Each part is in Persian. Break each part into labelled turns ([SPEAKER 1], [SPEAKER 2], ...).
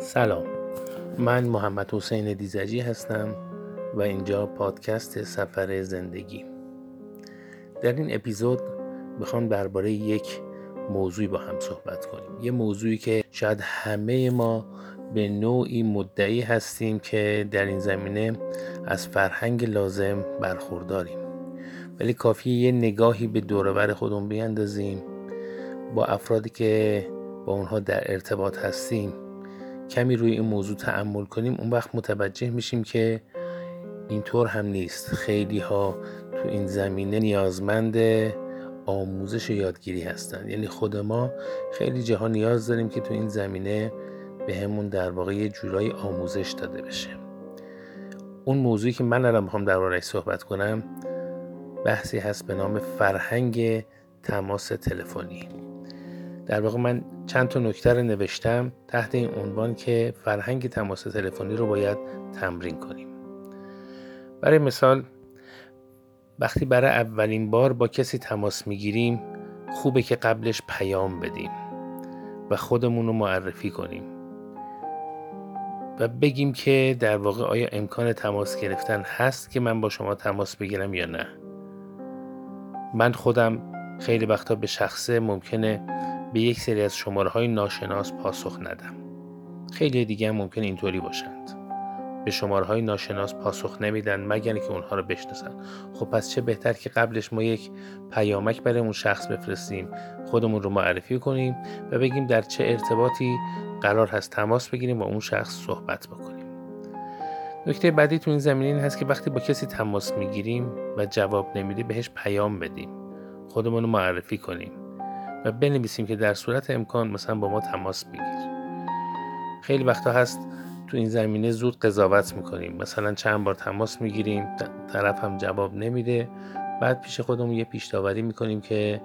[SPEAKER 1] سلام. من محمد حسین دیزجی هستم و اینجا پادکست سفر زندگی. در این اپیزود می‌خوام درباره یک موضوعی با هم صحبت کنیم. یه موضوعی که شاید همه ما به نوعی مدعی هستیم که در این زمینه از فرهنگ لازم برخورداریم. ولی کافی یه نگاهی به دورور خودمون بیندازیم با افرادی که با اونها در ارتباط هستیم. کمی روی این موضوع تعمل کنیم اون وقت متوجه میشیم که اینطور هم نیست. خیلی ها تو این زمینه نیازمند آموزش و یادگیری هستند یعنی خود ما خیلی جاها نیاز داریم که تو این زمینه به همون در واقع یه جورایی آموزش داده بشه. اون موضوعی که من الان می‌خوام دربارهش صحبت کنم بحثی هست به نام فرهنگ تماس تلفنی. در واقع من چند تا نکته رو نوشتم تحت این عنوان که فرهنگ تماس تلفنی رو باید تمرین کنیم. برای مثال وقتی برای اولین بار با کسی تماس می‌گیریم خوبه که قبلش پیام بدیم و خودمون رو معرفی کنیم و بگیم که در واقع آیا امکان تماس گرفتن هست که من با شما تماس بگیرم یا نه. من خودم خیلی وقتا به شخصه ممکنه به یک سری از شماره های ناشناس پاسخ ندم. خیلی دیگه هم ممکن اینطوری باشند. به شماره های ناشناس پاسخ نمیدن مگر که اونها رو بشناسن. خب پس چه بهتر که قبلش ما یک پیامک برای اون شخص بفرستیم خودمون رو معرفی کنیم و بگیم در چه ارتباطی قرار هست تماس بگیریم با اون شخص صحبت بکنیم. نکته بعدی تو این زمینه این هست که وقتی با کسی تماس می‌گیریم و جواب نمیده بهش پیام بدیم. خودمون رو معرفی کنیم. و بنویسیم که در صورت امکان مثلا با ما تماس بگیر. خیلی وقتا هست تو این زمینه زود قضاوت می‌کنیم. مثلا چند بار تماس می‌گیریم طرف هم جواب نمیده. بعد پیش خودمون یه پیش داوری می‌کنیم که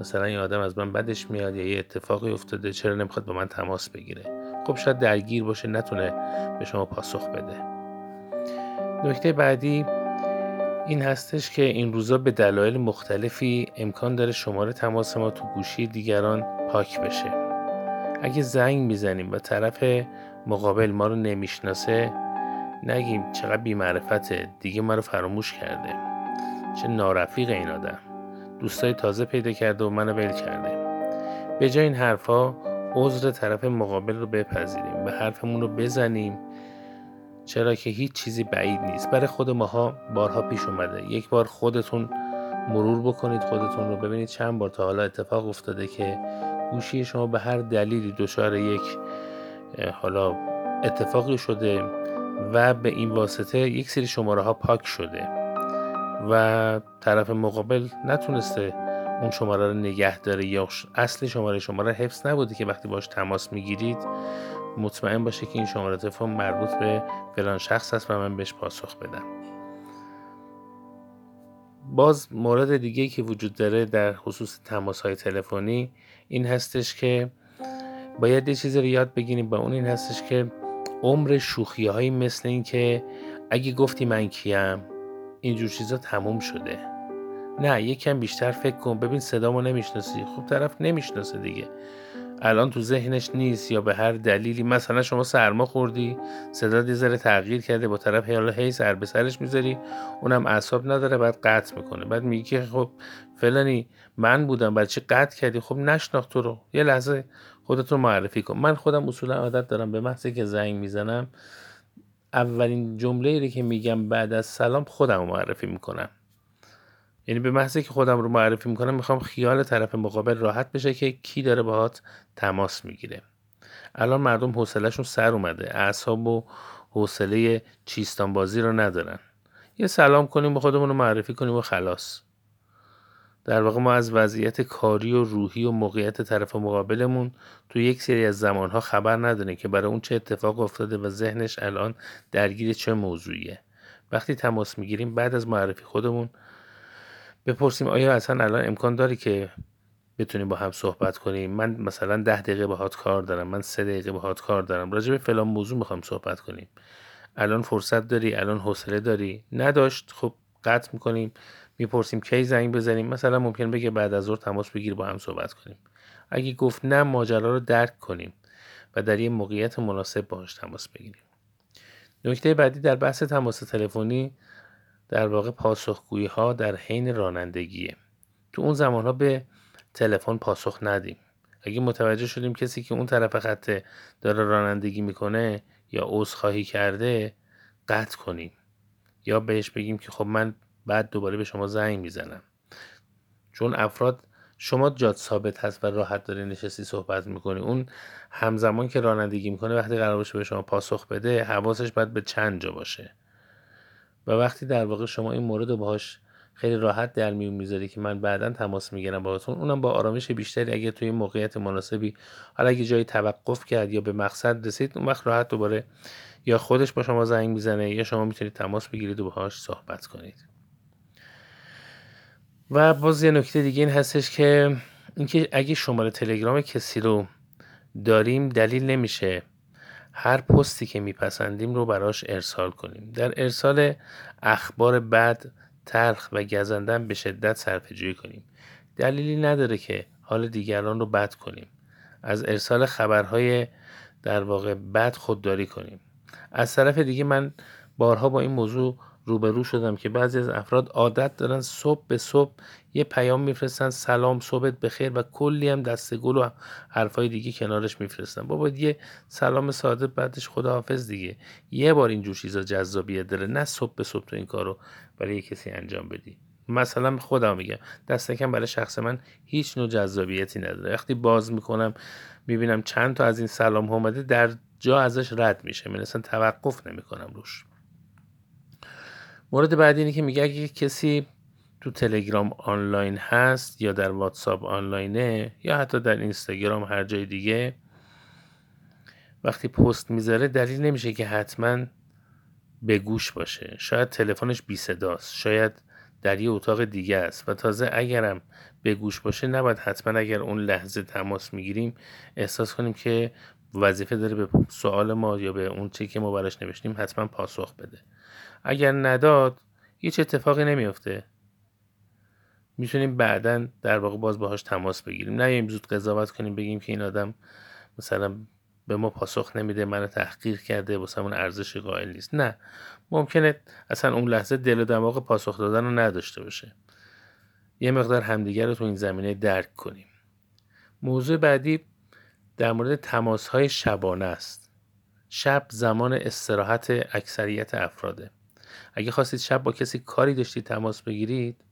[SPEAKER 1] مثلا این آدم از من بدش میاد یا یه اتفاقی افتاده چرا نمی‌خواد با من تماس بگیره؟ خب شاید درگیر باشه نتونه به شما پاسخ بده. نکته بعدی این هستش که این روزا به دلایل مختلفی امکان داره شماره تماس ما تو گوشی دیگران پاک بشه. اگه زنگ می‌زنیم و طرف مقابل ما رو نمی‌شناسه نگیم چقدر بیمعرفته دیگه ما رو فراموش کرده. چه نارفیق این آدم. دوستای تازه پیدا کرده و منو ول کرده. به جای این حرفها عذر طرف مقابل رو بپذیریم و حرفمون رو بزنیم چرا که هیچ چیزی بعید نیست. برای خود ماها بارها پیش اومده. یک بار خودتون مرور بکنید خودتون رو ببینید چند بار تا حالا اتفاق افتاده که گوشی شما به هر دلیلی دچار یک حالا اتفاقی شده و به این واسطه یک سری شماره ها پاک شده و طرف مقابل نتونسته اون شماره رو نگه داره یا اصل شماره شماره حفظ نبوده که وقتی باش تماس می‌گیرید مطمئن باشه که این شماره تلفن مربوط به فلان شخص است و من بهش پاسخ بدم. باز مورد دیگه که وجود داره در خصوص تماس های تلفنی این هستش که باید یه چیزی رو یاد بگیریم با اون این هستش که عمر شوخی هایی مثل این که اگه گفتی من کیم اینجور چیزا تموم شده. نه یکم بیشتر فکر کن. ببین صدامو نمی‌شناسی. خوب طرف نمی‌شناسه دیگه. الان تو ذهنش نیست یا به هر دلیلی؟ مثلا شما سرما خوردی صدا یه ذره تغییر کرده با طرف حالا هی سر به سرش می‌ذاری اونم اعصاب نداره بعد قطع می‌کنه. بعد میگی که خب فلانی من بودم بعد چی قطع کردی؟ خب نشناخت تو رو. یه لحظه خودت رو معرفی کن. من خودم اصولا عادت دارم به محضی که زنگ می‌زنم اولین جمله ای که میگم بعد از سلام خودم معرفی می‌کنم. یعنی به محضی که خودم رو معرفی می‌کنم می‌خوام خیال طرف مقابل راحت بشه که کی داره باهات تماس می‌گیره. الان مردم حوصلهشون سر اومده. اعصاب و حوصله چیستان بازی رو ندارن. یه سلام کنیم به خودمون رو معرفی کنیم و خلاص. در واقع ما از وضعیت کاری و روحی و موقعیت طرف مقابلمون تو یک سری از زمانها خبر نداریم که برای اون چه اتفاق افتاده و ذهنش الان درگیر چه موضوعیه. وقتی تماس می‌گیریم بعد از معرفی خودمون بپرسیم آیا اصلا الان امکان داره که بتونیم با هم صحبت کنیم؟ من مثلا ده دقیقه باهات کار دارم من سه دقیقه باهات کار دارم. راجع به فلان موضوع می‌خوام صحبت کنیم. الان فرصت داری الان حوصله داری؟ نداشت. خب قطع می‌کنیم می‌پرسیم کی زنگ بزنیم؟ مثلا ممکن بگه بعد از ظهر تماس بگیر با هم صحبت کنیم. اگه گفت نه ماجرا رو درک کنیم و در یک موقعیت مناسب باهاش تماس بگیریم. نکته بعدی در بحث تماس تلفنی در واقع پاسخگویی ها در حین رانندگیه. تو اون زمان ها به تلفن پاسخ ندیم. اگه متوجه شدیم کسی که اون طرف خطه داره رانندگی می‌کنه یا عذرخواهی کرده قطع کنیم. یا بهش بگیم که خب من بعد دوباره به شما زنگ می‌زنم. چون افراد شما جاد ثابت هست و راحت داری نشستی صحبت می‌کنی. اون همزمان که رانندگی می‌کنه وقتی قرار باشه به شما پاسخ بده حواسش باید به چند جا باشه. و وقتی در واقع شما این مورد رو باهاش خیلی راحت در میون می‌ذاری که من بعدا تماس می‌گیرم باهاتون اونم با آرامش بیشتری اگه توی موقعیت مناسبی حالا اگه جایی توقف کرد یا به مقصد رسید اون وقت راحت دوباره یا خودش با شما زنگ می‌زنه یا شما می‌تونید تماس بگیرید و باهاش صحبت کنید. و باز یه نکته دیگه این هستش که اینکه اگه شماره تلگرام کسی رو داریم دلیل نمیشه. هر پستی که میپسندیم رو براش ارسال کنیم. در ارسال اخبار بد تلخ و گزندن به شدت صرفه کنیم. دلیلی نداره که حال دیگران رو بد کنیم. از ارسال خبرهای در واقع بد خودداری کنیم. از طرف دیگه من بارها با این موضوع روبرو شدم که بعضی از افراد عادت دارن صبح به صبح یه پیام میفرستن سلام صبحت بخیر و کلی هم دست گل و حرفای دیگه کنارش میفرستن. بابا یه سلام ساده بعدش خداحافظ دیگه. یه بار اینجور چیزا جذابیت داره. نه صبح به صبح تو این کارو برای کسی انجام بدی. مثلا خودم میگم دست کم برای شخص من هیچ نوع جذابیتی نداره. وقتی باز می‌کنم می‌بینم چند تا از این سلام اومده در جا ازش رد میشه. من اصلا توقف نمی‌کنم روش. مورد بعدی اینه که میگه اگه کسی تو تلگرام آنلاین هست یا در واتساپ آنلاینه یا حتی در اینستاگرام هر جای دیگه وقتی پست می‌ذاره دلیل نمیشه که حتما به گوش باشه. شاید تلفنش بی صداست شاید در یه اتاق دیگه است. و تازه اگرم به گوش باشه نباید حتما اگر اون لحظه تماس می‌گیریم احساس کنیم که وظیفه داره به سوال ما یا به اون چی که ما براش نوشتیم حتما پاسخ بده. اگر نداد هیچ اتفاقی نمیافته. می‌تونیم بعدا در واقع باز باهاش تماس بگیریم. نه زود قضاوت کنیم بگیم که این آدم مثلا به ما پاسخ نمیده منو تحقیر کرده واسه اون ارزش قائل نیست. نه. ممکنه اصلا اون لحظه دل و دماغ پاسخ دادن رو نداشته باشه. یه مقدار همدیگر رو تو این زمینه درک کنیم. موضوع بعدی در مورد تماس های شبانه است. شب زمان استراحت اکثریت افراده. اگه خواستید شب با کسی کاری داشتید تماس بگیرید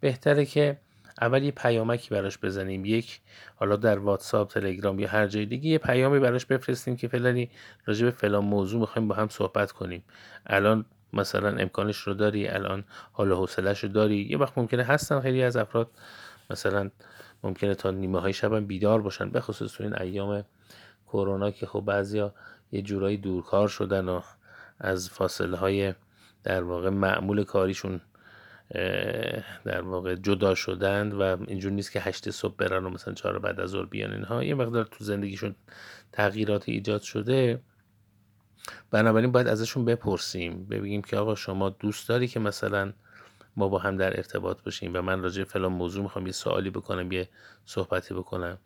[SPEAKER 1] بهتره که اول یه پیامکی براش بزنیم. یک حالا در واتساپ تلگرام یا هر جای دیگه یه پیامی براش بفرستیم که فلانی راجع به فلان موضوع می‌خوایم با هم صحبت کنیم. الان مثلا امکانش رو داری الان حال حوصلهش رو داری. یه وقت ممکنه هستن خیلی از افراد. مثلا ممکنه تا نیمه های شب بیدار باشن به خصوص این ایام کرونا که خب بعضیا یه جورایی دورکار شدن و از فاصله های در واقع معمول کاریشون در واقع جدا شدند و اینجور نیست که هشت صبح برن و مثلا چهار بعد از ظهر بیان اینها. یه مقدار تو زندگیشون تغییرات ایجاد شده. بنابراین باید ازشون بپرسیم ببینیم که آقا شما دوست داری که مثلا ما با هم در ارتباط باشیم و من راجع فلان موضوع می‌خوام یه سوالی بکنم یه صحبتی بکنم.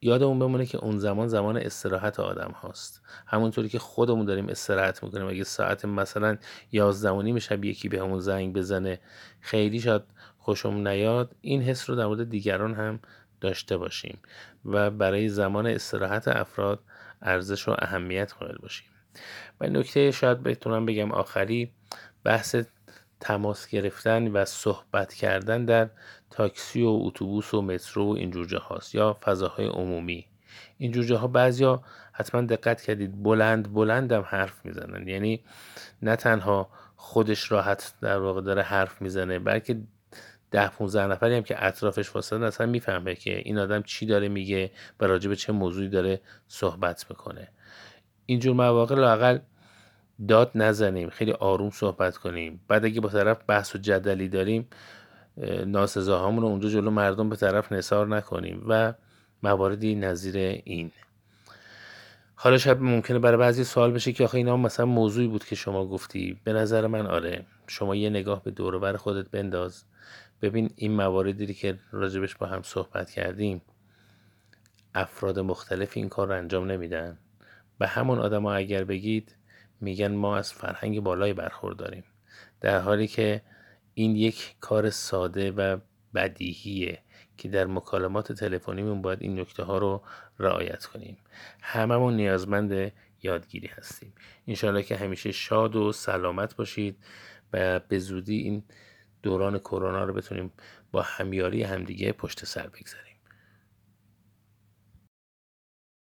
[SPEAKER 1] یادمون بمونه که اون زمان زمان استراحت آدم هاست. همونطوری که خودمون داریم استراحت می‌کنیم. اگه ساعت مثلا یازده و شب یکی به همون زنگ بزنه خیلی شاید خوشمون نیاد. این حس رو در مورد دیگران هم داشته باشیم و برای زمان استراحت افراد ارزش و اهمیت قائل باشیم. و نکته شاید بتونم بگم آخری بحث تماس گرفتن و صحبت کردن در تاکسی و اتوبوس و مترو و اینجور جاهاست یا فضاهای عمومی. اینجور جاها بعضیا حتما دقت کردید بلند بلند هم حرف می‌زنن. یعنی نه تنها خودش راحت در واقع داره حرف می‌زنه بلکه ده 15 نفری هم که اطرافش واسطن اصلا می‌فهمه که این آدم چی داره میگه و راجع به چه موضوعی داره صحبت می‌کنه. اینجور مواقع لاقل داد نزنیم خیلی آروم صحبت کنیم. بعد اگه با طرف بحث و جدلی داریم ناسزاهامون رو اونجا جلو مردم به طرف نثار نکنیم و مواردی نظیر این. حالا شب ممکنه برای بعضی سوال بشه که آخه اینا مثلا موضوعی بود که شما گفتی. به نظر من آره. شما یه نگاه به دور خودت بنداز. ببین این مواردی که راجبش با هم صحبت کردیم افراد مختلف این کار رو انجام نمیدن. به همون آدما اگر بگید میگن ما از فرهنگ بالایی برخورداریم. در حالی که این یک کار ساده و بدیهیه که در مکالمات تلفنیمون باید این نکته ها رو رعایت کنیم. هممون نیازمند یادگیری هستیم. انشالله که همیشه شاد و سلامت باشید و به زودی این دوران کرونا رو بتونیم با همیاری همدیگه پشت سر بگذاریم.